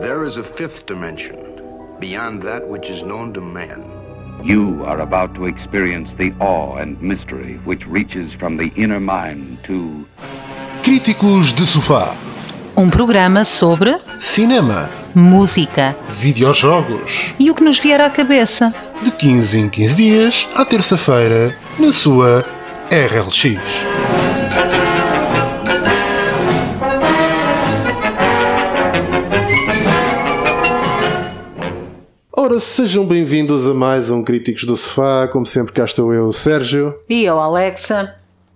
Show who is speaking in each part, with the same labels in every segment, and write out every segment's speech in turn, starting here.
Speaker 1: There is a fifth dimension, beyond that which is known to man.
Speaker 2: You are about to experience the awe and mystery which reaches from the inner mind to.
Speaker 3: Críticos de Sofá.
Speaker 4: Um programa sobre
Speaker 3: Cinema.
Speaker 4: música
Speaker 3: Videojogos.
Speaker 4: e o que nos vier à cabeça.
Speaker 3: De 15 em 15 dias, à terça-feira, na sua RLX. Ora, sejam bem-vindos a mais um Críticos do Sofá. Como sempre, cá estou eu, Sérgio.
Speaker 4: E eu, Alexa?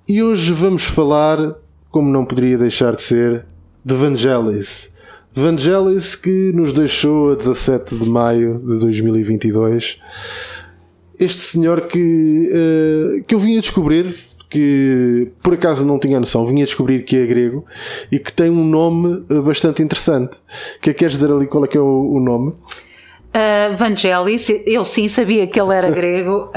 Speaker 3: E hoje vamos falar, como não poderia deixar de ser, de Vangelis. Vangelis que nos deixou a 17 de maio de 2022. Este senhor que, eh, que eu vinha descobrir, que por acaso não tinha noção, vinha descobrir que é grego e que tem um nome eh, bastante interessante. Que queres dizer ali qual é que é o, o nome?
Speaker 4: Uh, Vangelis, eu sim sabia que ele era grego, uh,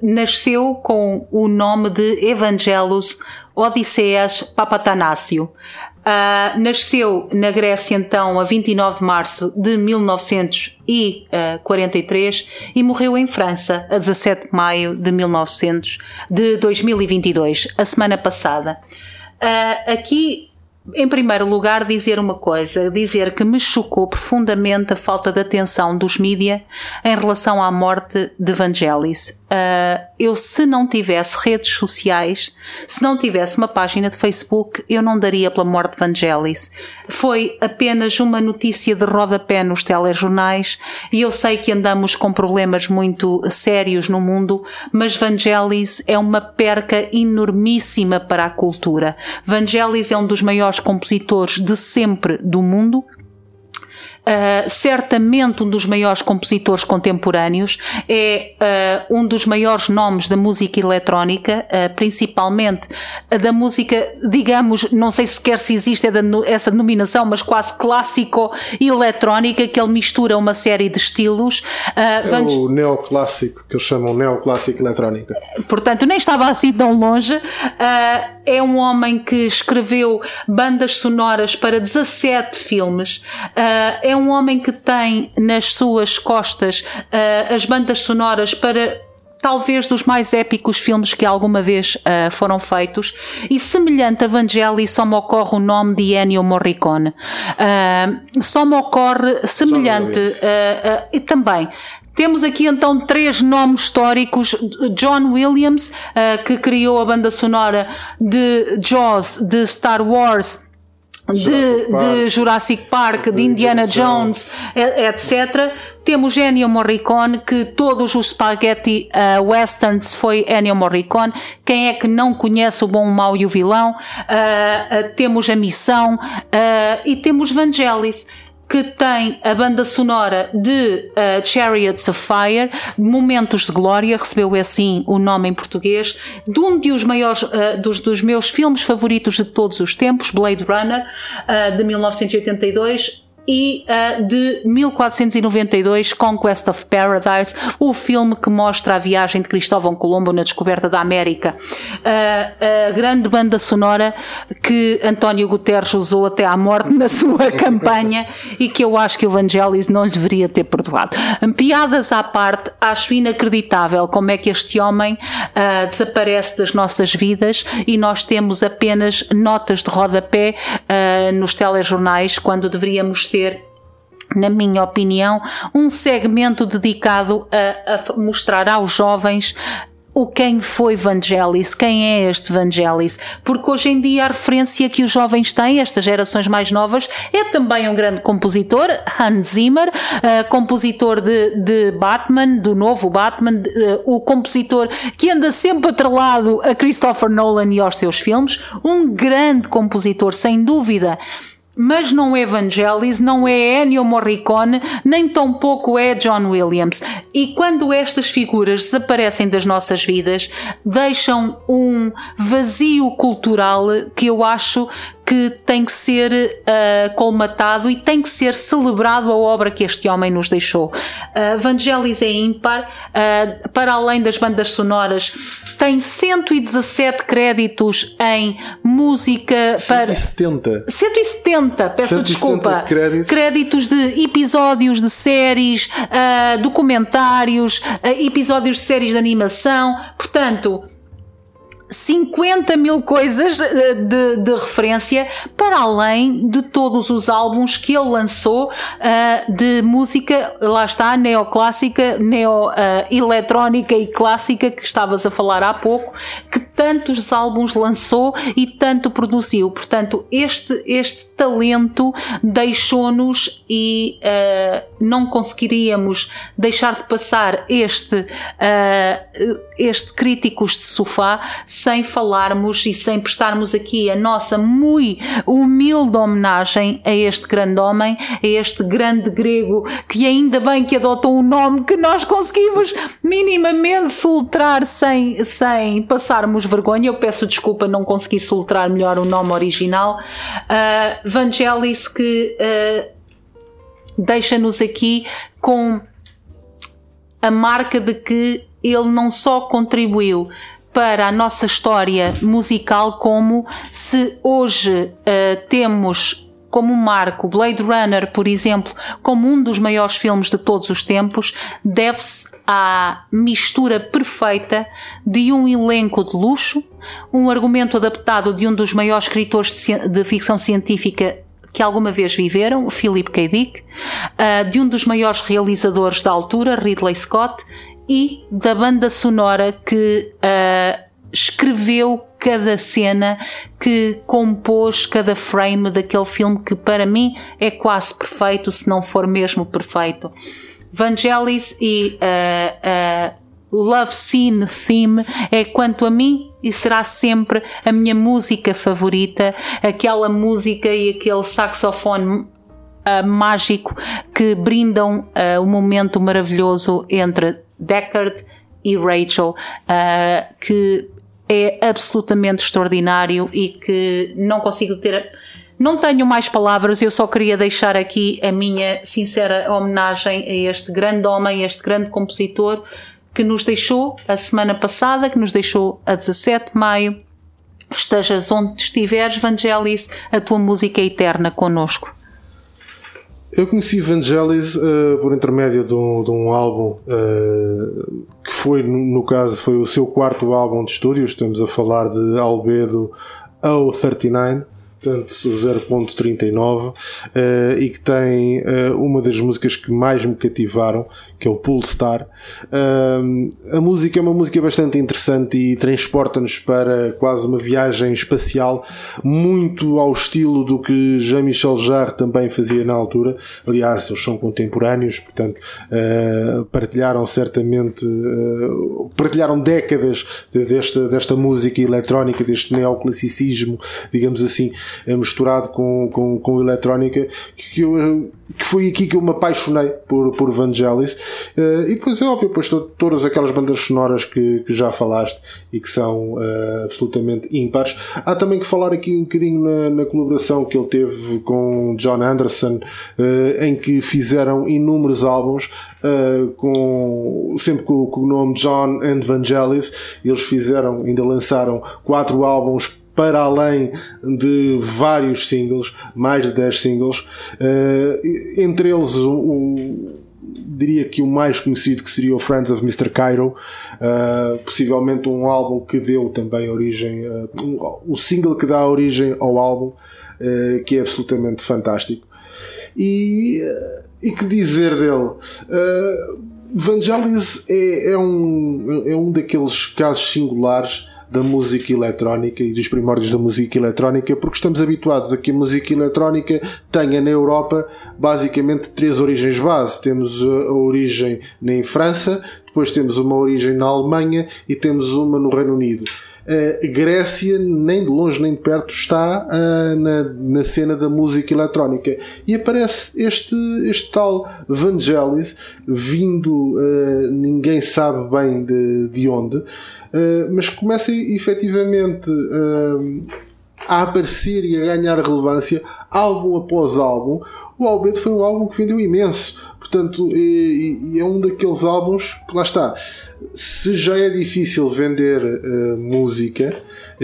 Speaker 4: nasceu com o nome de Evangelos Odisseias Papatanásio. Uh, nasceu na Grécia então a 29 de março de 1943 e morreu em França a 17 de maio de, 1900, de 2022, a semana passada. Uh, aqui em primeiro lugar, dizer uma coisa, dizer que me chocou profundamente a falta de atenção dos mídia em relação à morte de Vangelis. Uh, eu, se não tivesse redes sociais, se não tivesse uma página de Facebook, eu não daria pela morte de Vangelis. Foi apenas uma notícia de rodapé nos telejornais e eu sei que andamos com problemas muito sérios no mundo, mas Vangelis é uma perca enormíssima para a cultura. Vangelis é um dos maiores compositores de sempre do mundo. Uh, certamente um dos maiores compositores contemporâneos, é uh, um dos maiores nomes da música eletrónica, uh, principalmente da música, digamos, não sei sequer se existe essa denominação, mas quase clássico-eletrónica, que ele mistura uma série de estilos.
Speaker 3: é vamos... o neoclássico, que eles chamam neoclássico eletrónica.
Speaker 4: Portanto, nem estava assim tão longe. é um homem que escreveu bandas sonoras para 17 filmes. é um homem que tem nas suas costas uh, as bandas sonoras para talvez dos mais épicos filmes que alguma vez uh, foram feitos e semelhante a Vangelis só me ocorre o nome de Ennio Morricone uh, só me ocorre semelhante uh, e também temos aqui então três nomes históricos. John Williams, que criou a banda sonora de Jaws, de Star Wars, de, de, Jurassic Park, de, de Indiana Jones, Jones. etc. Temos Ennio Morricone, que todos os spaghetti uh, westerns foi Ennio Morricone. Quem é que não conhece o bom, o mau e o vilão? Uh, uh, temos a Missão e temos Vangelis que tem a banda sonora de uh, Chariots of Fire, Momentos de Glória, recebeu assim o nome em português, de um dos maiores, uh, dos, dos, meus filmes favoritos de todos os tempos, Blade Runner, uh, de 1982, e uh, de 1492, Conquest of Paradise, o filme que mostra a viagem de Cristóvão Colombo na descoberta da América. Uh, a grande banda sonora que António Guterres usou até à morte na sua campanha e que eu acho que o Vangelis não lhe deveria ter perdoado. Piadas à parte, acho inacreditável como é que este homem uh, desaparece das nossas vidas e nós temos apenas notas de rodapé nos telejornais quando deveríamos ter na minha opinião, um segmento dedicado a, a, mostrar aos jovens o quem foi Vangelis, quem é este Vangelis, porque hoje em dia a referência que os jovens têm, estas gerações mais novas, é também um grande compositor, Hans Zimmer, uh, compositor de, de, Batman, do novo Batman, uh, o compositor que anda sempre atrelado a Christopher Nolan e aos seus filmes, um grande compositor, sem dúvida mas não é Vangelis, não é Ennio Morricone, nem tampouco é John Williams. E quando estas figuras desaparecem das nossas vidas, deixam um vazio cultural que eu acho que tem que ser uh, colmatado e tem que ser celebrado a obra que este homem nos deixou. Uh, Vangelis é ímpar, uh, para além das bandas sonoras, tem 117 créditos em música
Speaker 3: 170.
Speaker 4: para 170, peço
Speaker 3: 170
Speaker 4: desculpa.
Speaker 3: créditos.
Speaker 4: créditos de episódios de séries, uh, documentários, episódios de séries de animação. Portanto, 50 mil coisas uh, de, de referência, para além de todos os álbuns que ele lançou uh, de música, lá está, neoclássica, neo-eletrónica uh, e clássica, que estavas a falar há pouco, que tantos álbuns lançou e tanto produziu. Portanto, este, este talento deixou-nos e não conseguiríamos deixar de passar este, este Críticos de Sofá sem falarmos e sem prestarmos aqui a nossa muito humilde homenagem a este grande homem, a este grande grego que ainda bem que adotou um nome que nós conseguimos minimamente soltrar sem, sem passarmos vergonha. Eu peço desculpa não conseguir soltrar melhor o nome original. Uh, Vangelis que uh, deixa-nos aqui com a marca de que ele não só contribuiu para a nossa história musical, como se hoje uh, temos como marco Blade Runner, por exemplo, como um dos maiores filmes de todos os tempos, deve-se à mistura perfeita de um elenco de luxo, um argumento adaptado de um dos maiores escritores de, de ficção científica que alguma vez viveram, Philip K. Dick, uh, de um dos maiores realizadores da altura, Ridley Scott, e da banda sonora que uh, escreveu cada cena, que compôs cada frame daquele filme que para mim é quase perfeito, se não for mesmo perfeito. Vangelis e uh, uh, Love Scene Theme é quanto a mim e será sempre a minha música favorita, aquela música e aquele saxofone uh, mágico que brindam o momento maravilhoso entre Deckard e Rachel, que é absolutamente extraordinário e que não consigo ter. Não tenho mais palavras, eu só queria deixar aqui a minha sincera homenagem a este grande homem, a este grande compositor que nos deixou a semana passada, que nos deixou a 17 de maio. Estejas onde estiveres, Vangelis, a tua música é eterna connosco.
Speaker 3: Eu conheci Vangelis uh, por intermédio de um, de um álbum uh, que foi, no caso, foi o seu quarto álbum de estúdio. Estamos a falar de Albedo O39 portanto 0.39 uh, e que tem uh, uma das músicas que mais me cativaram que é o Pulstar uh, a música é uma música bastante interessante e transporta-nos para quase uma viagem espacial muito ao estilo do que Jean-Michel Jarre também fazia na altura. Aliás eles são contemporâneos portanto uh, partilharam certamente partilharam décadas desta, desta música eletrónica deste neoclassicismo digamos assim misturado com, com, com eletrónica que, eu, que foi aqui que eu me apaixonei por, por Vangelis. Uh, e depois é óbvio, depois todas aquelas bandas sonoras que, que já falaste e que são uh, absolutamente ímpares. Há também que falar aqui um bocadinho na, na colaboração que ele teve com John Anderson uh, em que fizeram inúmeros álbuns com, sempre com, com o nome John and Vangelis. Eles fizeram, ainda lançaram quatro álbuns para além de vários singles, mais de 10 singles, uh, entre eles o, o, diria que o mais conhecido que seria o Friends of Mr. Cairo, uh, possivelmente um álbum que deu também origem, uh, um, o single que dá origem ao álbum, que é absolutamente fantástico. E, e que dizer dele? Vangelis é, é, um, é um daqueles casos singulares da música eletrónica e dos primórdios da música eletrónica, porque estamos habituados a que a música eletrónica tenha na Europa basicamente três origens base. Temos a origem em França, depois temos uma origem na Alemanha e temos uma no Reino Unido. A Grécia, nem de longe nem de perto, está uh, na, na cena da música eletrónica. E aparece este, este tal Vangelis, vindo, uh, ninguém sabe bem de, de onde, mas começa efetivamente a aparecer e a ganhar relevância álbum após álbum, o Albedo foi um álbum que vendeu imenso. Portanto, e, e é um daqueles álbuns que lá está. Se já é difícil vender uh, música,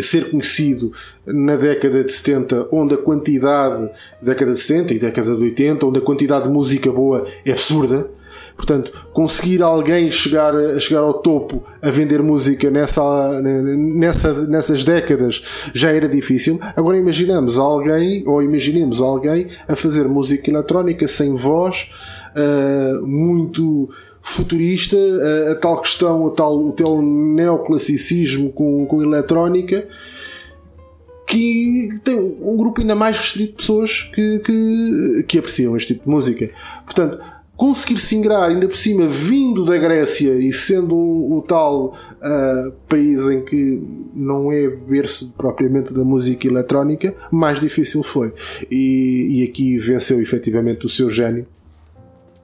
Speaker 3: ser conhecido na década de 70, onde a quantidade, década de 70 e década de 80, onde a quantidade de música boa é absurda, Portanto, conseguir alguém chegar, chegar ao topo a vender música nessa, nessa, nessas décadas já era difícil. Agora imaginamos alguém, ou imaginemos alguém a fazer música eletrónica sem voz, uh, muito futurista, uh, a tal questão, a tal, o tal neoclassicismo com, com eletrónica que tem um grupo ainda mais restrito de pessoas que, que, que apreciam este tipo de música. Portanto, conseguir se ingrar, ainda por cima, vindo da Grécia e sendo o, tal uh, país em que não é berço propriamente da música eletrónica, mais difícil foi. E, e aqui venceu efetivamente o seu gênio.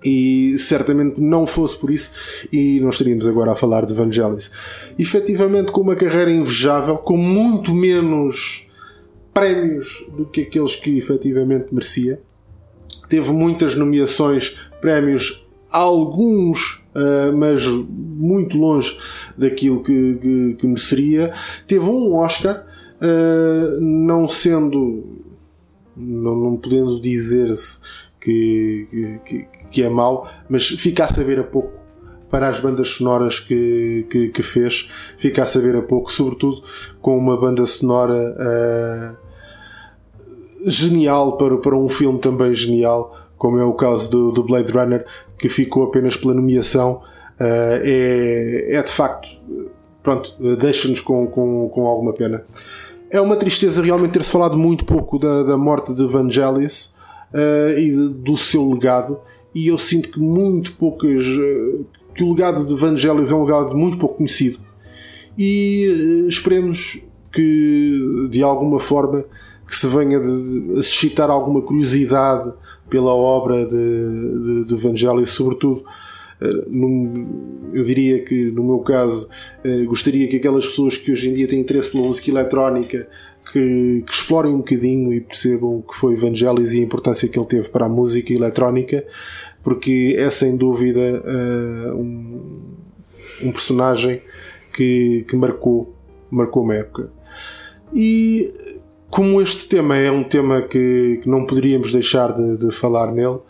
Speaker 3: E certamente não fosse por isso, e não estaríamos agora a falar de Vangelis. Efetivamente, com uma carreira invejável, com muito menos prémios do que aqueles que efetivamente merecia teve muitas nomeações, prémios, alguns, uh, mas muito longe daquilo que, que, que mereceria. Teve um Oscar, uh, não sendo, não, não podendo dizer-se que, que, que, é mau, mas fica a saber a pouco para as bandas sonoras que, que, que, fez, fica a saber a pouco, sobretudo com uma banda sonora uh, genial para, para um filme também genial, como é o caso do, do Blade Runner, que ficou apenas pela nomeação, uh, é, é de facto, pronto, deixa-nos com, com, com alguma pena. É uma tristeza realmente ter-se falado muito pouco da, da morte de Vangelis uh, e de, do seu legado, e eu sinto que muito poucas. Uh, que o legado de Vangelis é um legado muito pouco conhecido. E esperemos que de alguma forma que se venha a suscitar alguma curiosidade pela obra de, de, de Vangelis, sobretudo eh, eu diria que no meu caso eh, gostaria que aquelas pessoas que hoje em dia têm interesse pela música eletrónica que, que explorem um bocadinho e percebam o que foi Vangelis e a importância que ele teve para a música eletrónica porque é sem dúvida eh, um, um personagem que, que marcou marcou uma época. E como este tema é um tema que, que não poderíamos deixar de, de falar nele, uh,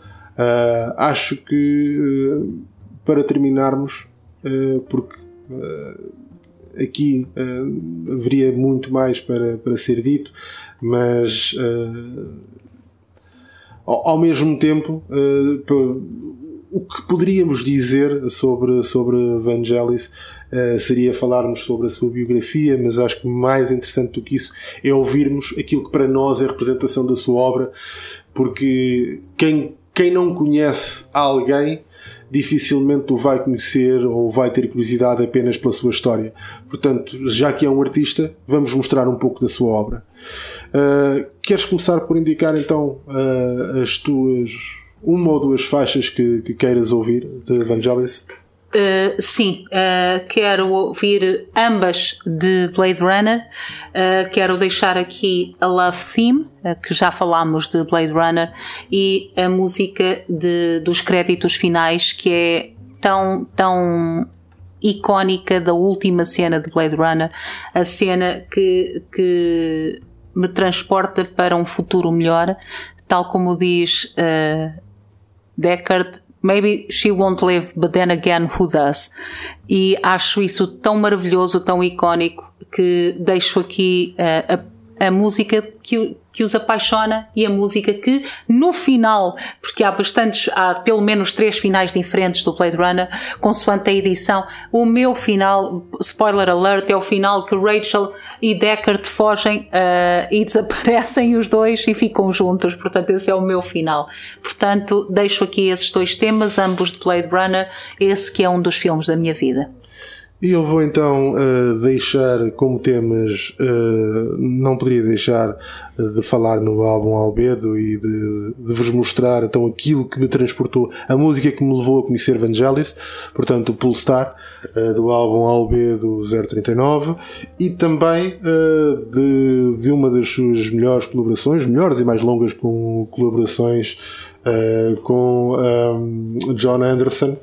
Speaker 3: acho que uh, para terminarmos, uh, porque aqui haveria muito mais para, para ser dito, mas ao, mesmo tempo o que poderíamos dizer sobre, sobre Vangelis uh, seria falarmos sobre a sua biografia, mas acho que mais interessante do que isso é ouvirmos aquilo que para nós é representação da sua obra, porque quem, quem não conhece alguém dificilmente o vai conhecer ou vai ter curiosidade apenas pela sua história. Portanto, já que é um artista, vamos mostrar um pouco da sua obra. Uh, queres começar por indicar então uh, as tuas uma ou duas faixas que, que queiras ouvir de Vangelis?
Speaker 4: Uh, sim, uh, quero ouvir ambas de Blade Runner. Uh, quero deixar aqui a Love Theme, que já falámos de Blade Runner, e a música de, dos créditos finais, que é tão, tão icónica da última cena de Blade Runner, a cena que, que me transporta para um futuro melhor, tal como diz Deckard, maybe she won't live, but then again, who does? E acho isso tão maravilhoso, tão icónico, que deixo aqui uh, a música que, que os apaixona e a música que no final, porque há bastantes, há pelo menos três finais diferentes do Blade Runner, consoante a edição, o meu final, spoiler alert, é o final que Rachel e Deckard fogem uh, e desaparecem os dois e ficam juntos, portanto esse é o meu final. Portanto, deixo aqui esses dois temas, ambos de Blade Runner, esse que é um dos filmes da minha vida.
Speaker 3: E eu vou então uh, deixar como temas, uh, não poderia deixar de falar no álbum Albedo e de, de, vos mostrar então aquilo que me transportou, a música que me levou a conhecer Vangelis, portanto o Pulstar, uh, do álbum Albedo 039, e também de, de uma das suas melhores colaborações, melhores e mais longas com colaborações Uh, com um, John Anderson,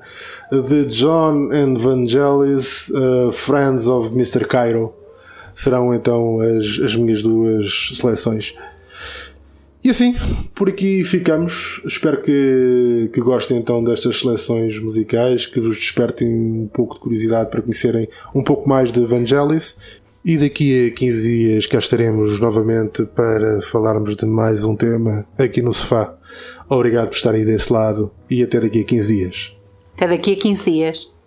Speaker 3: The John and Vangelis uh, Friends of Mr. Cairo serão então as, as minhas duas seleções. E assim, por aqui ficamos. Espero que, que gostem então destas seleções musicais, que vos despertem um pouco de curiosidade para conhecerem um pouco mais de Vangelis e daqui a 15 dias cá estaremos novamente para falarmos de mais um tema aqui no sofá. Obrigado por estarem desse lado e até daqui a 15 dias.
Speaker 4: Até daqui a 15 dias.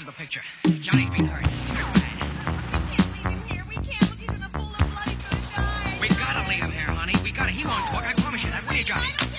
Speaker 5: Is the picture. Johnny's being hurt. He's hurt bad.
Speaker 6: We can't leave him here. We can't. Look, he's in a pool of blood. He's gonna die.
Speaker 5: We gotta leave him here, honey. We gotta. He won't talk. I promise you that. Will you, Johnny?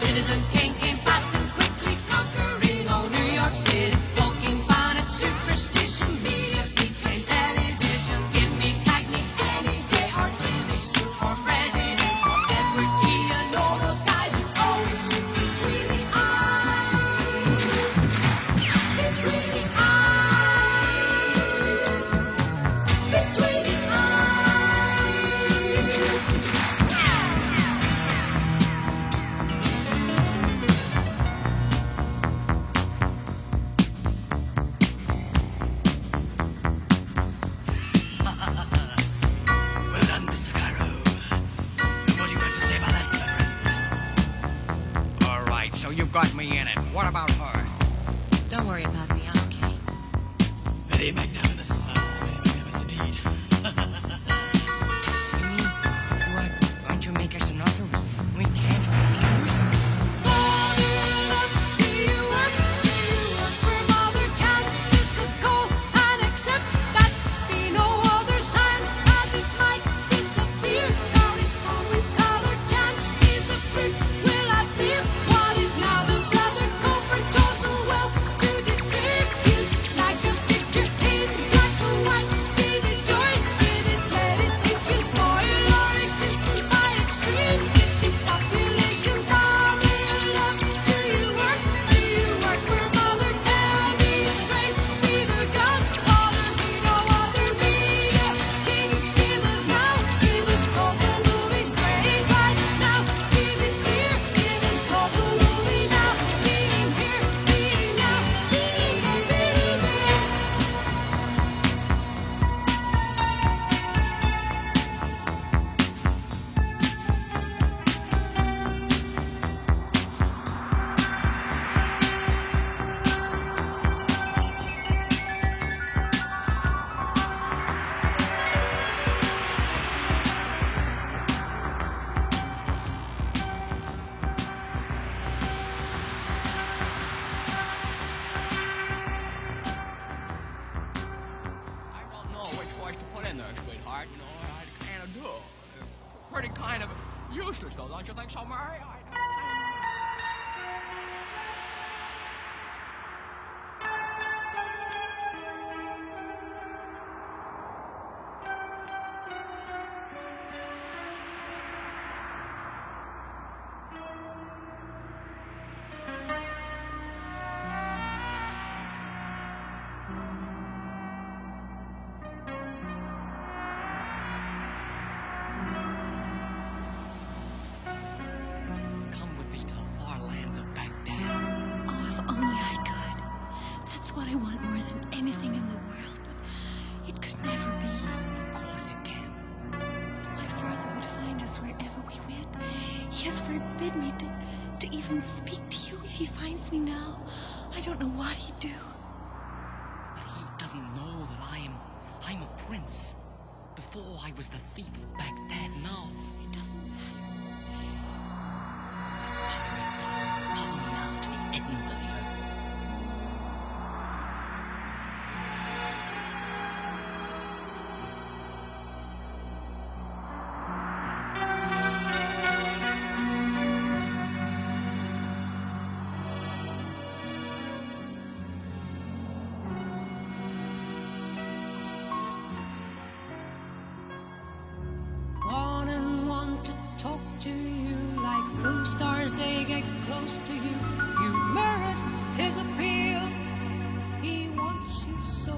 Speaker 6: Citizen
Speaker 7: King. Has forbidden me to, to even speak to you if he finds me now. I don't know what he'd do.
Speaker 8: But he doesn't know that I am. I'm a prince. Before I was the thief of Baghdad, now.
Speaker 5: Close to you. You merit his appeal. He wants you so,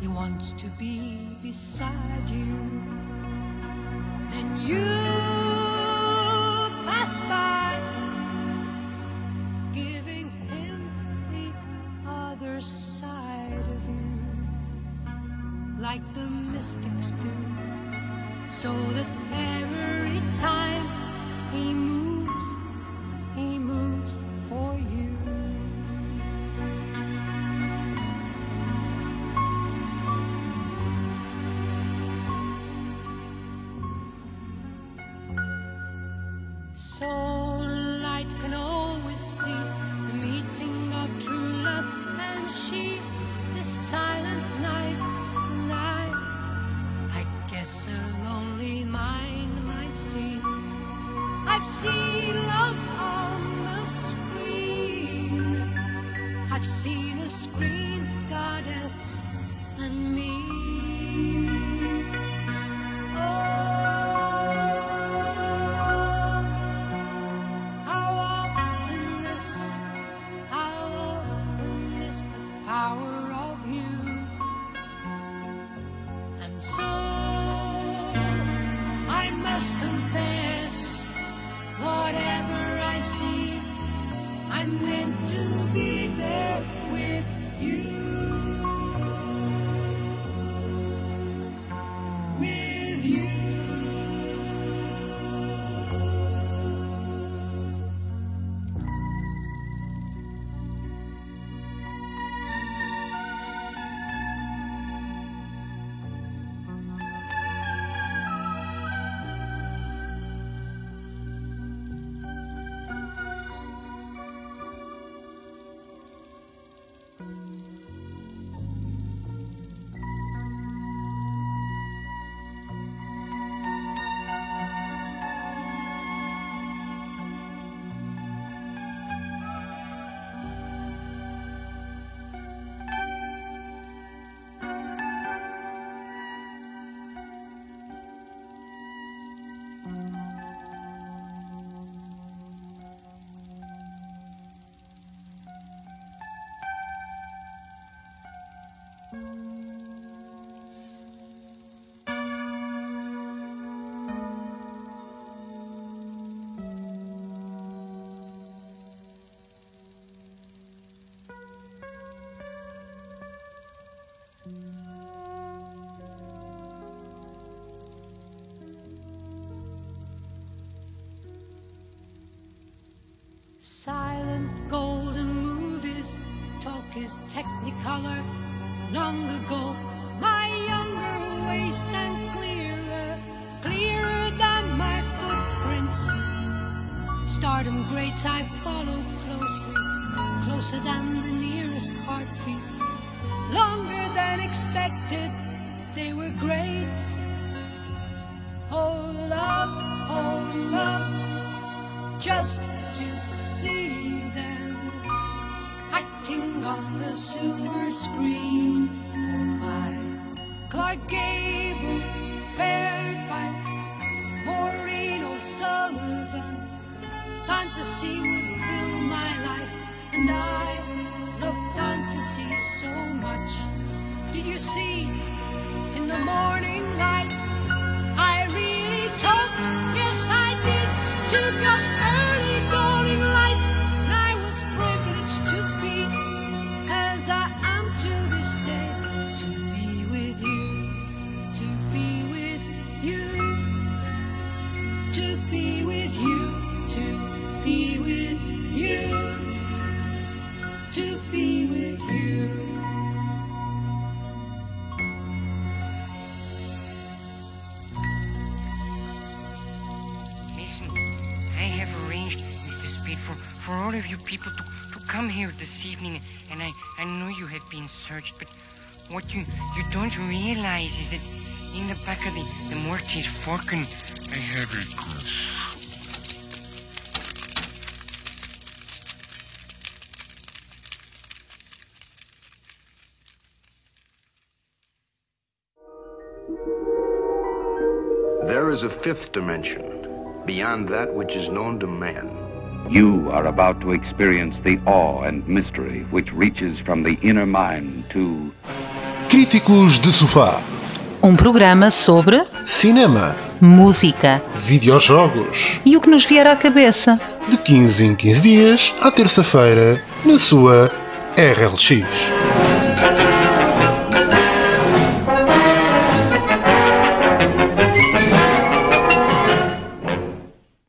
Speaker 5: he wants to be beside you. Then you pass by, giving him the other side of you, like the mystics do so that every time must confess, whatever I see, I'm meant to be there with you. Silent golden movies, talk is technicolor. Long ago, my younger waist and clearer, clearer than my footprints. Stardom greats I follow closely, closer than the nearest heartbeat. Longer than expected, they were great. Oh, love, oh, love just to see them acting on the silver screen. Oh my, Clark Gable, Fairbanks, Maureen O'Sullivan. Fantasy would fill my life, and I love fantasy so much. Did you see in the morning
Speaker 8: here this evening, and I, I know you have been searched, but what you, you don't realize is that in the back of the, the Mortis Falcon, I have a
Speaker 1: There is a fifth dimension, beyond that which is known to man.
Speaker 2: You are about to experience the awe and mystery which reaches from the inner mind to
Speaker 3: Críticos de Sofá.
Speaker 4: Um programa sobre
Speaker 3: Cinema.
Speaker 4: música
Speaker 3: Videojogos.
Speaker 4: e o que nos vier à cabeça.
Speaker 3: De 15 em 15 dias, à terça-feira, na sua RLX.